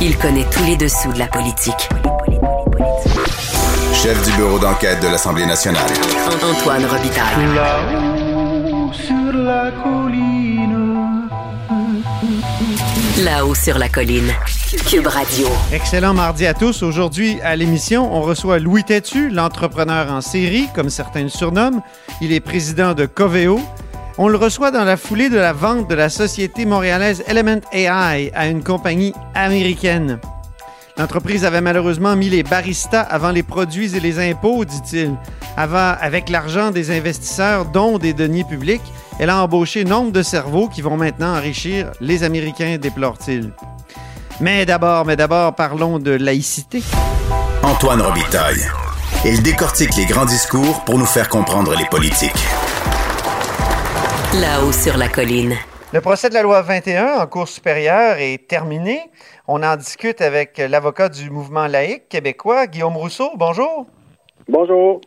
Il connaît tous les dessous de la politique. Chef du bureau d'enquête de l'Assemblée nationale. Antoine Robitaille. Là-haut sur la colline. Là-haut sur la colline. Cube Radio. Excellent mardi à tous. Aujourd'hui, à l'émission, on reçoit Louis Tétu, l'entrepreneur en série, comme certains le surnomment. Il est président de Coveo. On le reçoit dans la foulée de la vente de la société montréalaise Element AI à une compagnie américaine. L'entreprise avait malheureusement mis les baristas avant les produits et les impôts, dit-il. Avec l'argent des investisseurs, dont des deniers publics, elle a embauché nombre de cerveaux qui vont maintenant enrichir les Américains, déplore-t-il. Mais d'abord, mais d'abord, parlons de laïcité. Antoine Robitaille. Il décortique les grands discours pour nous faire comprendre les politiques. Là-haut sur la colline. Le procès de la loi 21 en Cour supérieure est terminé. On en discute avec l'avocat du mouvement laïque québécois, Guillaume Rousseau. Bonjour. Bonjour.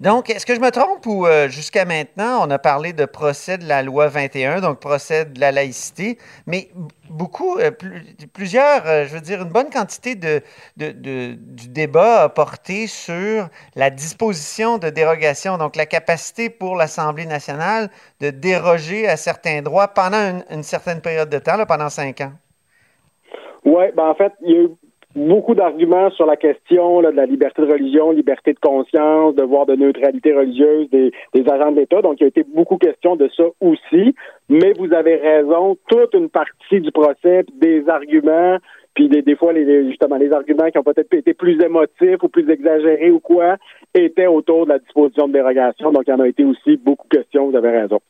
Donc, est-ce que je me trompe ou euh, jusqu'à maintenant, on a parlé de procès de la loi 21, donc procès de la laïcité, mais beaucoup, euh, plus, plusieurs, euh, je veux dire, une bonne quantité de, du débat a porté sur la disposition de dérogation, donc la capacité pour l'Assemblée nationale de déroger à certains droits pendant une, une certaine période de temps, là, pendant cinq ans. Oui, ben en fait, il beaucoup d'arguments sur la question là, de la liberté de religion, liberté de conscience, devoir de neutralité religieuse des, agents de l'État. Donc, il y a été beaucoup question de ça aussi. Mais vous avez raison, toute une partie du procès, des arguments, puis des, des fois, les, justement, les arguments qui ont peut-être été plus émotifs ou plus exagérés ou quoi, étaient autour de la disposition de dérogation. Donc, il y en a été aussi beaucoup de questions, vous avez raison.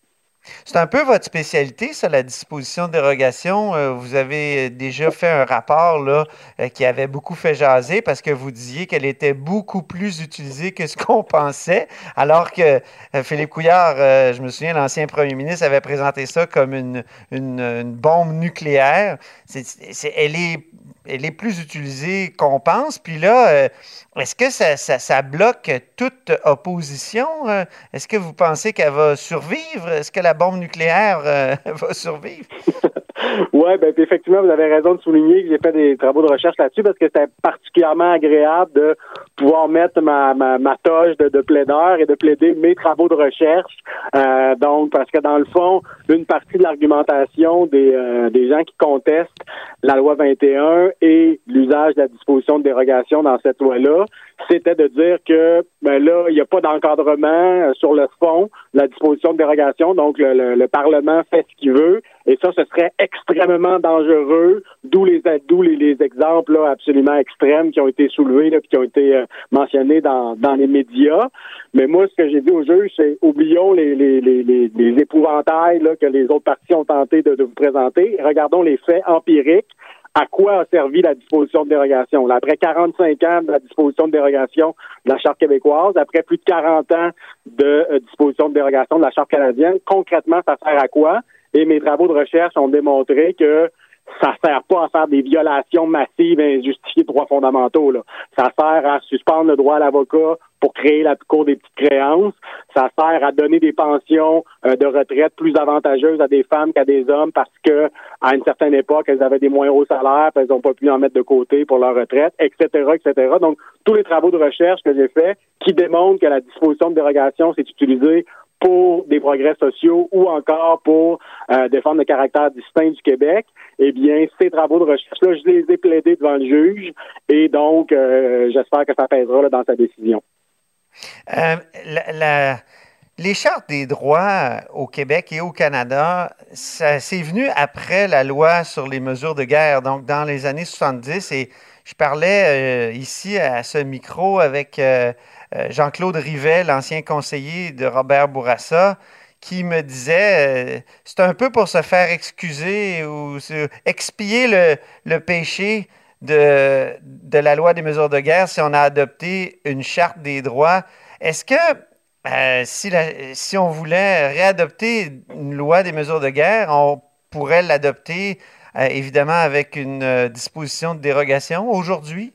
C'est un peu votre spécialité, ça, la disposition de dérogation. Euh, vous avez déjà fait un rapport là, euh, qui avait beaucoup fait jaser parce que vous disiez qu'elle était beaucoup plus utilisée que ce qu'on pensait, alors que euh, Philippe Couillard, je me souviens, l'ancien premier ministre, avait présenté ça comme une, une, bombe nucléaire. Elle, est, elle est plus utilisée qu'on pense. Puis là, est-ce que ça, ça, bloque toute opposition? Est-ce que vous pensez qu'elle va survivre? Est-ce que la bombe nucléaire euh, va survivre? Oui, ben, effectivement, vous avez raison de souligner que j'ai fait des travaux de recherche là-dessus parce que c'était particulièrement agréable de pouvoir mettre ma, ma, ma toge de, de plaideur et de plaider mes travaux de recherche. Euh, donc, parce que dans le fond, une partie de l'argumentation des, euh, des gens qui contestent la loi 21 et l'usage de la disposition de dérogation dans cette loi-là, c'était de dire que ben d'encadrement sur le fond, la disposition de dérogation, donc le, le, le Parlement fait ce qu'il veut, et ça, ce serait extrêmement dangereux, d'où les les, les, exemples là, absolument extrêmes qui ont été soulevés, là, qui ont été euh, mentionnés dans, dans les médias. Mais moi, ce que j'ai dit au juge, c'est oublions les, les, les, les, épouvantails là, que les autres parties ont tenté de, de vous présenter. Regardons les faits empiriques à quoi a servi la disposition de dérogation? Après 45 ans de la disposition de dérogation de la Charte québécoise, après plus de 40 ans de euh, disposition de dérogation de la Charte canadienne, concrètement, ça sert à quoi? Et mes travaux de recherche ont démontré que ça sert pas à faire des violations massives et injustifiées de droits fondamentaux. Là. Ça sert à suspendre le droit à l'avocat pour créer la cour des petites créances. Ça sert à donner des pensions euh, de retraite plus avantageuses à des femmes qu'à des hommes parce que à une certaine époque, elles avaient des moins hauts salaires, puis elles n'ont pas pu en mettre de côté pour leur retraite, etc., etc. Donc, tous les travaux de recherche que j'ai faits qui démontrent que la disposition de dérogation s'est utilisée pour des progrès sociaux ou encore pour euh, défendre le caractère distinct du Québec, eh bien, ces travaux de recherche-là, je les ai plaidés devant le juge et donc, euh, j'espère que ça pèsera dans sa décision. Euh, les chartes des droits au Québec et au Canada, ça c'est venu après la loi sur les mesures de guerre, donc dans les années 70. Et je parlais euh, ici à ce micro avec euh, Jean-Claude Rivet, l'ancien conseiller de Robert Bourassa, qui me disait euh, c'est un peu pour se faire excuser ou expier le, péché de, la loi des mesures de guerre si on a adopté une charte des droits. Est-ce que euh, si, on voulait réadopter une loi des mesures de guerre, on pourrait l'adopter euh, évidemment avec une euh, disposition de dérogation aujourd'hui?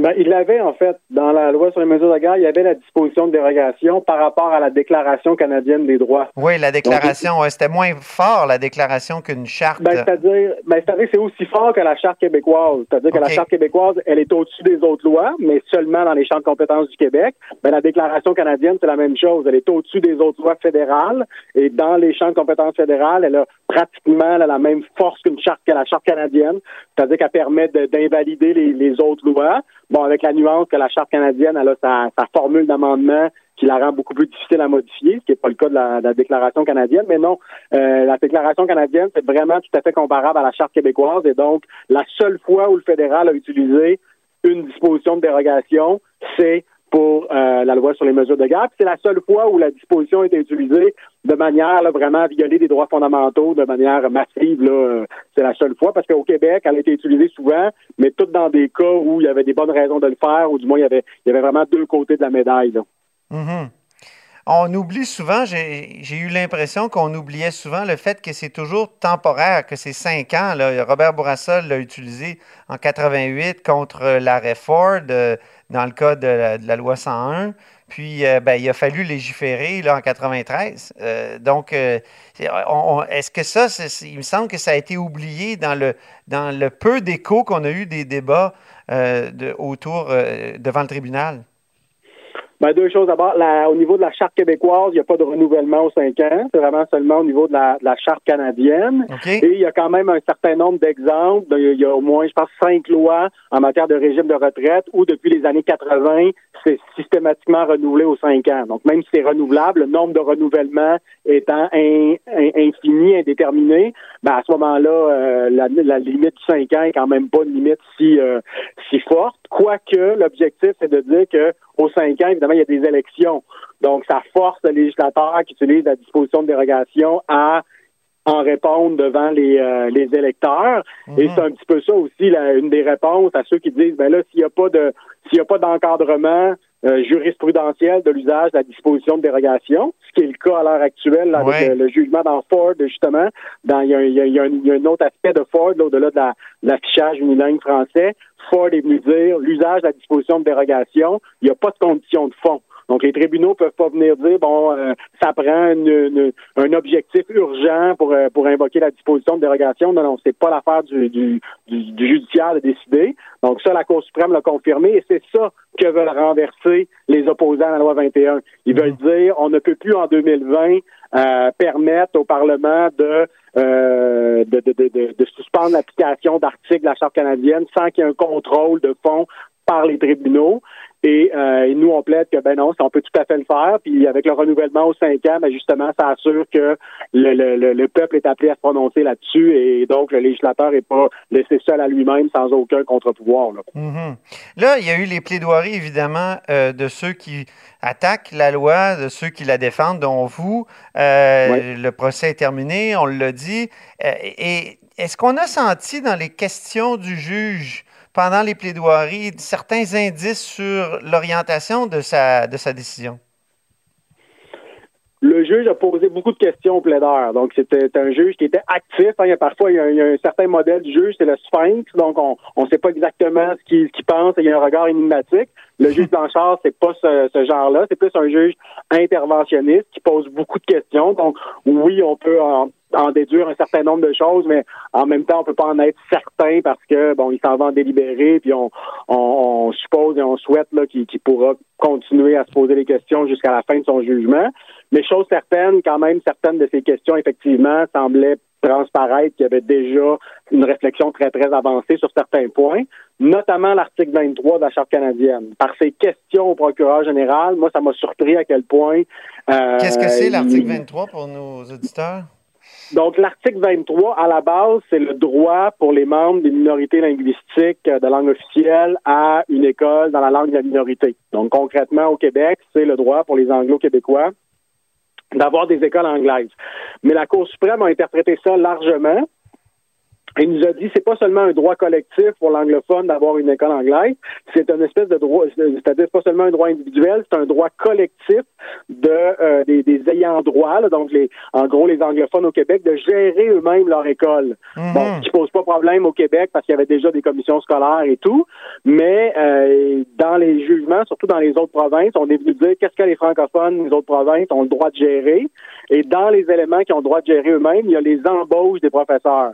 Ben, il l'avait, en fait, dans la loi sur les mesures de guerre, il y avait la disposition de dérogation par rapport à la Déclaration canadienne des droits. Oui, la déclaration, ouais, c'était moins fort, la déclaration, qu'une charte. Ben, c'est-à-dire, ben, c'est-à-dire que c'est aussi fort que la charte québécoise. C'est-à-dire que la charte québécoise, elle est au-dessus des autres lois, mais seulement dans les champs de compétences du Québec. Ben, la Déclaration canadienne, c'est la même chose. Elle est au-dessus des autres lois fédérales, et dans les champs de compétences fédérales, elle a pratiquement la même force qu'une charte que la charte canadienne. C'est-à-dire qu'elle permet de- d'invalider les, autres lois. Bon, avec la nuance que la charte canadienne, elle a sa, sa formule d'amendement qui la rend beaucoup plus difficile à modifier, ce qui n'est pas le cas de la, de la déclaration canadienne. Mais non, euh, la déclaration canadienne, c'est vraiment tout à fait comparable à la charte québécoise. Et donc, la seule fois où le fédéral a utilisé une disposition de dérogation, c'est pour euh, la loi sur les mesures de. Puis C'est la seule fois où la disposition été utilisée de manière là, vraiment à violer des droits fondamentaux de manière massive. Là, c'est la seule fois parce qu'au Québec, elle a été utilisée souvent, mais toutes dans des cas où il y avait des bonnes raisons de le faire, ou du moins il y avait, il y avait vraiment deux côtés de la médaille. Là. Mhm. On oublie souvent, j'ai eu l'impression qu'on oubliait souvent le fait que c'est toujours temporaire, que c'est cinq ans. Robert Bourassa l'a utilisé en 88 contre l'arrêt Ford, euh, dans le cas de la, de la loi 101. Puis, euh, ben, il a fallu légiférer en 93. Euh, donc, est-ce que ça, il me semble que ça a été oublié dans le, peu d'écho qu'on a eu des débats autour devant le tribunal? Ben, deux choses. D'abord, au niveau de la charte québécoise, il n'y a pas de renouvellement aux cinq ans. C'est vraiment seulement au niveau de la, de la charte canadienne. Et il y a quand même un certain nombre d'exemples. Il y a au moins, je pense, cinq lois en matière de régime de retraite où, depuis les années 80, c'est systématiquement renouvelé aux cinq ans. Donc, même si c'est renouvelable, le nombre de renouvellements étant in- in- infini, indéterminé, ben, à ce moment-là, euh, la, la limite de cinq ans est quand même pas une limite si, euh, si forte. Quoique, l'objectif, c'est de dire que aux cinq ans, évidemment, il y a des élections. Donc, ça force le législateur qui utilise la disposition de dérogation à en répondre devant les, euh, les électeurs. Et Mhm. c'est un petit peu ça aussi, la- une des réponses à ceux qui disent, ben là, s'il n'y a pas de s'il y a pas d'encadrement euh, jurisprudentiel de l'usage de la disposition de dérogation, ce qui est le cas à l'heure actuelle là, Ouais. avec le, le jugement dans Ford, justement, dans il y a, il y a- il y a un, il y a un autre aspect de Ford, là, au-delà de la- de l'affichage unilingue français. Ford est venu dire l'usage de la disposition de dérogation, il n'y a pas de condition de fond. Donc, les tribunaux peuvent pas venir dire, bon, euh, ça prend une- une- un objectif urgent pour, euh, pour invoquer la disposition de dérogation. Non, non, c'est pas l'affaire du, du, du, du judiciaire de décider. Donc, ça, la Cour suprême l'a confirmé et c'est ça que veulent renverser les opposants à la loi 21. Ils veulent dire, on ne peut plus en 2020 euh, permettre au Parlement de, euh, de, de, de, de- de suspendre l'application d'articles de la Charte canadienne sans qu'il y ait un contrôle de fond par les tribunaux. Et, euh, et nous, on plaide que ben non, ça, on peut tout à fait le faire. Puis avec le renouvellement aux cinq ans, ben justement, ça assure que le, le, le, le peuple est appelé à se prononcer là-dessus et donc le législateur n'est pas laissé seul à lui-même sans aucun contre-pouvoir. là. Mhm. Là, il y a eu les plaidoiries, évidemment, euh, de ceux qui attaquent la loi, de ceux qui la défendent, dont vous. Euh, Ouais. Le procès est terminé, on l'a dit. Et est-ce qu'on a senti dans les questions du juge pendant les plaidoiries certains indices sur l'orientation de sa, de sa décision? Le juge a posé beaucoup de questions au plaideur. Donc, c'était un juge qui était actif. hein. Il y a parfois, il y a, un, il y a un certain modèle du juge, c'est le sphinx. Donc, on ne sait pas exactement ce qu'il qu'il pense. Il y a un regard énigmatique. Le juge Blanchard, c'est pas ce, ce genre-là. C'est plus un juge interventionniste qui pose beaucoup de questions. Donc, oui, on peut en, en déduire un certain nombre de choses, mais en même temps, on peut pas en être certain parce que, bon, il s'en va en délibérer, puis on, on, on suppose et on souhaite qu'il pourra continuer à se poser les questions jusqu'à la fin de son jugement. Mais chose certaine, quand même, certaines de ces questions, effectivement, semblaient transparaître qu'il y avait déjà une réflexion très, très avancée sur certains points, notamment l'article 23 de la Charte canadienne. Par ses questions au procureur général, moi, ça m'a surpris à quel point... euh, Qu'est-ce que c'est l'article il- 23 pour nos auditeurs? donc, l'article 23, à la base, c'est le droit pour les membres des minorités linguistiques euh, de langue officielle à une école dans la langue de la minorité. Donc, concrètement, au Québec, c'est le droit pour les anglo-québécois d'avoir des écoles anglaises. Mais la Cour suprême a interprété ça largement il nous a dit c'est pas seulement un droit collectif pour l'anglophone d'avoir une école anglaise, c'est une espèce de droit, c'est-à-dire pas seulement un droit individuel, c'est un droit collectif de euh, des, des, ayants droit, donc les, en gros les anglophones au Québec, de gérer eux-mêmes leur école. Mhm. Bon, ce qui pose pas problème au Québec parce qu'il y avait déjà des commissions scolaires et tout, mais euh, surtout dans les autres provinces, on est venu dire qu'est-ce que les francophones, les autres provinces ont le droit de gérer, et dans les éléments qui ont le droit de gérer eux-mêmes, il y a les embauches des professeurs.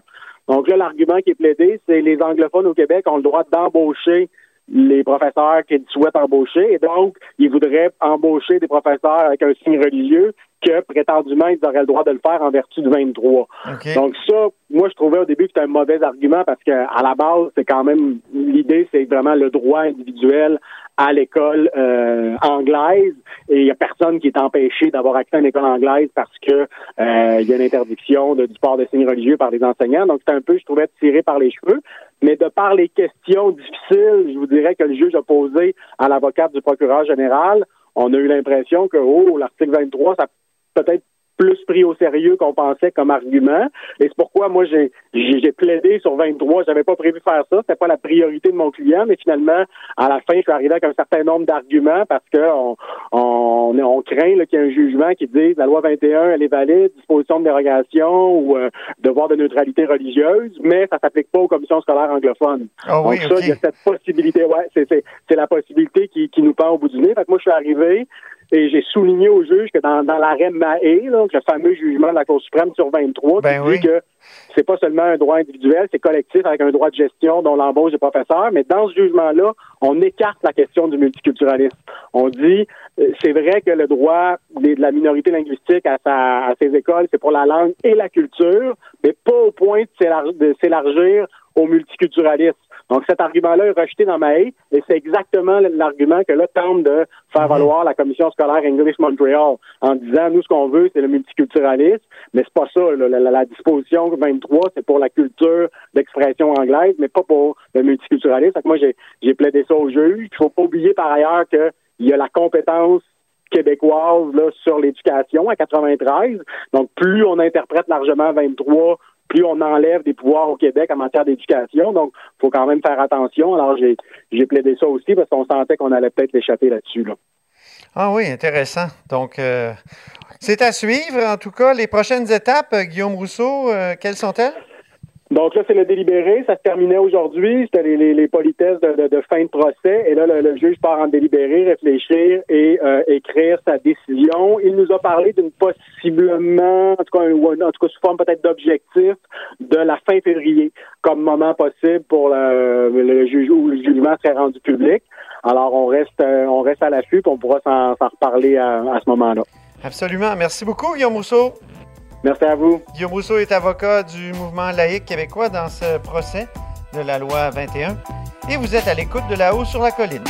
Donc là, l'argument qui est plaidé, c'est les anglophones au Québec ont le droit d'embaucher les professeurs qu'ils souhaitent embaucher. Et donc, ils voudraient embaucher des professeurs avec un signe religieux que prétendument, ils auraient le droit de le faire en vertu du 23. OK. Donc ça, moi, je trouvais au début que c'était un mauvais argument parce que à la base, c'est quand même l'idée, c'est vraiment le droit individuel à l'école euh, anglaise et il n'y a personne qui est empêché d'avoir accès à une école anglaise parce que euh, il y a une interdiction de, du port de signes religieux par les enseignants. Donc c'est un peu, je trouvais, tiré par les cheveux. Mais de par les questions difficiles, je vous dirais que le juge a posé à l'avocate du procureur général, on a eu l'impression que oh, l'article 23, ça peut-être plus pris au sérieux qu'on pensait comme argument. Et c'est pourquoi moi j'ai j'ai plaidé sur 23. J'avais pas prévu faire ça. C'était pas la priorité de mon client, mais finalement, à la fin, je suis arrivé avec un certain nombre d'arguments parce que on, on, on craint qu'il y ait un jugement qui dise la loi 21, elle est valide, disposition de dérogation ou euh, devoir de neutralité religieuse, mais ça s'applique pas aux commissions scolaires anglophones. Oui, Donc ça, OK. il y a cette possibilité. Ouais, c'est c'est c'est la possibilité qui, qui nous pend au bout du nez. Fait que moi, je suis arrivé et j'ai souligné au juge que dans, dans l'arrêt Mahé, là, donc le fameux jugement de la Cour suprême sur 23, Ben qui oui. dit que c'est pas seulement un droit individuel, c'est collectif avec un droit de gestion dont l'embauche des professeurs, mais dans ce jugement-là, on écarte la question du multiculturalisme. On dit, euh, c'est vrai que le droit de la minorité linguistique à, sa, à ses écoles, c'est pour la langue et la culture, mais pas au point de s'élargir au multiculturalisme. Donc cet argument-là est rejeté dans ma haie, et c'est exactement l'argument que là tente de faire valoir la commission scolaire English Montreal en disant nous ce qu'on veut c'est le multiculturalisme, mais c'est pas ça. là. La, disposition 23 c'est pour la culture d'expression anglaise, mais pas pour le multiculturalisme. Fait que moi j'ai j'ai plaidé ça au juge. Il faut pas oublier par ailleurs que il y a la compétence québécoise là, sur l'éducation à 93. Donc, plus on interprète largement 23, on enlève des pouvoirs au Québec en matière d'éducation. Donc, il faut quand même faire attention. Alors, j'ai plaidé ça aussi parce qu'on sentait qu'on allait peut-être l'échapper là-dessus. Là. Ah oui, intéressant. Donc, euh, c'est à suivre. En tout cas, les prochaines étapes, euh, Guillaume Rousseau, euh, quelles sont-elles? Donc là, c'est le délibéré. Ça se terminait aujourd'hui. C'était les, politesses de, fin de procès. Et là, le, juge part en délibéré, réfléchir et euh, écrire sa décision. Il nous a parlé d'une possiblement, en tout cas, en tout cas sous forme peut-être d'objectif, de la fin février comme moment possible pour le, juge où le jugement serait rendu public. Alors, on reste, euh, on reste à l'affût, on pourra s'en s'en reparler à, à ce moment-là. Absolument. Merci beaucoup, Guillaume Rousseau. Merci à vous. Guillaume Rousseau est avocat du mouvement laïque québécois dans ce procès de la loi 21. Et vous êtes à l'écoute de là-haut sur la colline.